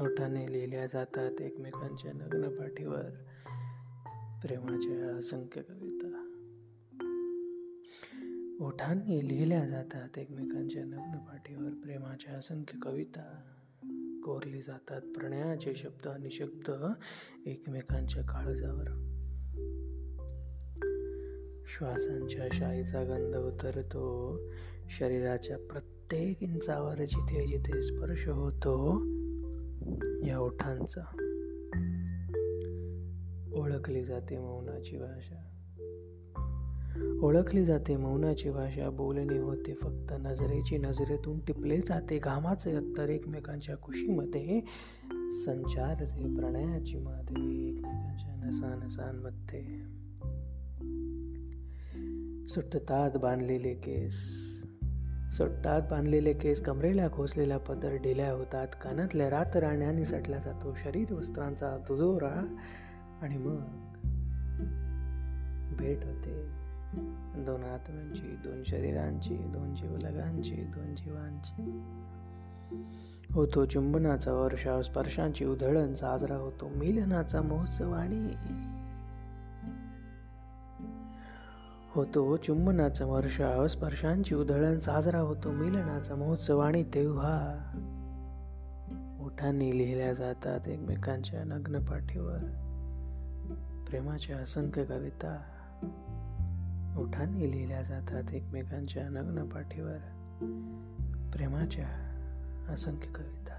ओठाने लिहिल्या जातात एकमेकांच्या नग्नपाठीवर प्रेमाच्या असंख्य कविता. ओठांनी लिहिल्या जातात एकमेकांच्या नग्न पाठीवर प्रेमाच्या असंख्य कविता. कोरली जातात प्रणयाचे शब्द आणि शब्द एकमेकांच्या काळजावर. श्वासांच्या शाईचा गंध उतरतो. शरीराच्या प्रत्येक इंचावर जिथे जिथे स्पर्श होतो ओठांचा ओळखली जाते मौनाची भाषा. ओळखली जाते मौनाची भाषा बोलणे होते फक्त. नजरेची नजरेतून टिपले जाते घामाचे अत्तर एकमेकांच्या कुशीमध्ये संचारते प्रणयाची माधवी एकमेकांच्या नसानसांमध्ये सुटतात बांधलेले केस. सट्टात बांधलेले केस कमरेला खोचलेला पदर ढिल्या होतात. कानातल्या रातराण्याने सटला जातो. शरीर वस्त्रांचा तुजोरा आणि मग भेट होते. दोन आत्म्यांची दोन शरीरांची दोन जीवलगांची दोन जीवांची. होतो चुंबनाचा वर्षाव स्पर्शांची उधळण साजरा होतो मिलनाचा महोत्सव आणि होतो. चुंबनाचा वर्षाव स्पर्शांची उधळण साजरा होतो. मिलनाचा महोत्सव आणि तेव्हा ओठांनी लिहिल्या जातात एकमेकांच्या नग्न पाठीवर. प्रेमाच्या असंख्य कविता ओठांनी लिहिल्या जातात एकमेकांच्या नग्न पाठीवर. प्रेमाच्या असंख्य कविता